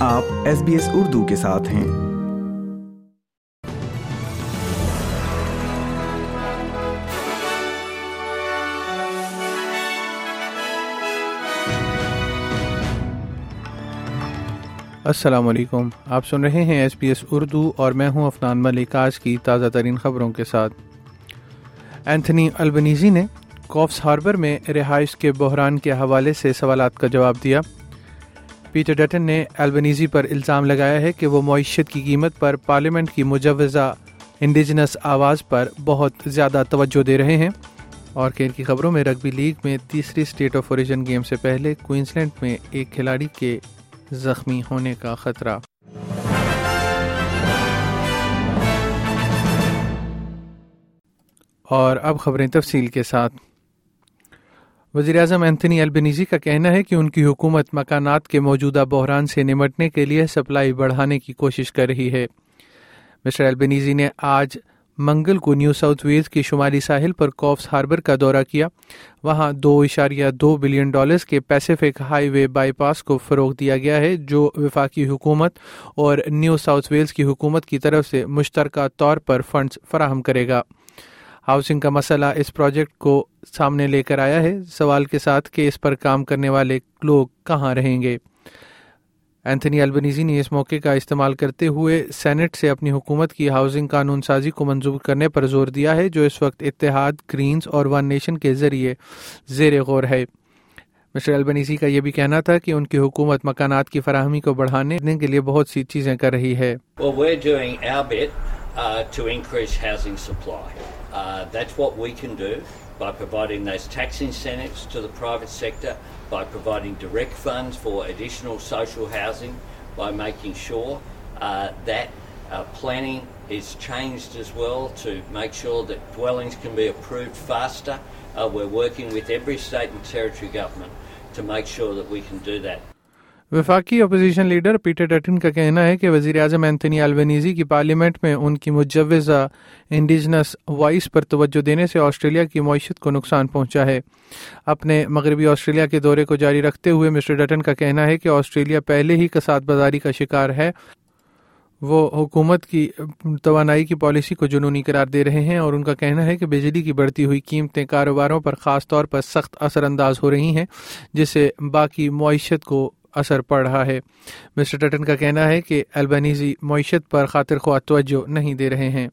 آپ S B S Urdu کے ساتھ ہیں۔ السلام علیکم۔ آپ سن رہے ہیں ایس پی ایس اردو اور میں ہوں افنان ملک آج کی تازہ ترین خبروں کے ساتھ۔ اینتھنی البنیزی نے کوفس ہاربر میں رہائش کے بحران کے حوالے سے سوالات کا جواب دیا۔ پیٹر ڈٹن نے البنیزی پر الزام لگایا ہے کہ وہ معیشت کی قیمت پر پارلیمنٹ کی مجوزہ انڈیجنس آواز پر بہت زیادہ توجہ دے رہے ہیں۔ اور کھیل کی خبروں میں رگبی لیگ میں تیسری اسٹیٹ آف اوریجن گیم سے پہلے کوئنسلینڈ میں ایک کھلاڑی کے زخمی ہونے کا خطرہ۔ اور اب خبریں تفصیل کے ساتھ۔ وزیر اعظم اینتھنی البنیزی کا کہنا ہے کہ ان کی حکومت مکانات کے موجودہ بحران سے نمٹنے کے لیے سپلائی بڑھانے کی کوشش کر رہی ہے۔ مسٹر البنیزی نے آج منگل کو نیو ساؤتھ ویلز کی شمالی ساحل پر کوفس ہاربر کا دورہ کیا۔ وہاں دو اشاریہ دو بلین ڈالرز کے پیسیفک ہائی وے بائی پاس کو فروغ دیا گیا ہے، جو وفاقی حکومت اور نیو ساؤتھ ویلز کی حکومت کی طرف سے مشترکہ طور پر فنڈز فراہم کرے گا۔ ہاؤسنگ کا مسئلہ اس پروجیکٹ کو سامنے لے کر آیا ہے۔ سوال کے ساتھ کہ اس پر کام کرنے والے لوگ کہاں رہیں گے؟ اینتھنی البنیزی نے اس موقع کا استعمال کرتے ہوئے سینٹ سے اپنی حکومت کی ہاؤسنگ قانون سازی کو منظور کرنے پر زور دیا ہے، جو اس وقت اتحاد، گرینز اور ون نیشن کے ذریعے زیر غور ہے۔ مسٹر البنیزی کا یہ بھی کہنا تھا کہ ان کی حکومت مکانات کی فراہمی کو بڑھانے کے لیے بہت سی چیزیں کر رہی ہے۔ That's what we can do by providing those tax incentives to the private sector, by providing direct funds for additional social housing, by making sure uh, that uh, planning is changed as well to make sure that dwellings can be approved faster. Uh, we're working with every state and territory government to make sure that we can do that. وفاقی opposition leader Peter Dutton کا کہنا ہے کہ وزیر اعظم Anthony Albanese کی parliament میں ان کی مجوزہ انڈیجنس وائس پر توجہ دینے سے آسٹریلیا کی معیشت کو نقصان پہنچا ہے۔ اپنے مغربی آسٹریلیا کے دورے کو جاری رکھتے ہوئے مسٹر ڈٹن کا کہنا ہے کہ آسٹریلیا پہلے ہی کسات بازاری کا شکار ہے۔ وہ حکومت کی توانائی کی پالیسی کو جنونی قرار دے رہے ہیں اور ان کا کہنا ہے کہ بجلی کی بڑھتی ہوئی قیمتیں کاروباروں پر خاص طور پر سخت اثر انداز ہو رہی ہیں، جس سے باقی معیشت کو اثر پڑ رہا ہے۔ مسٹر ٹٹن کا کہنا ہے کہ البنیزی معیشت پر خاطر خواہ توجہ نہیں دے رہے ہیں۔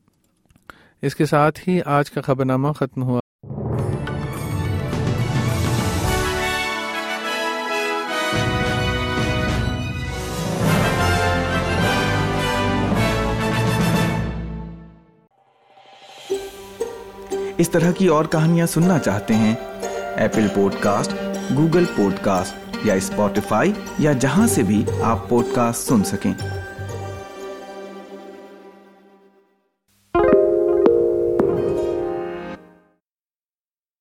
اس کے ساتھ ہی آج کا خبر نامہ ختم ہوا۔ اس طرح کی اور کہانیاں سننا چاہتے ہیں۔ Apple podcast Google podcast یا اسپوٹیفائی یا جہاں سے بھی آپ پوڈ کاسٹ سن سکیں۔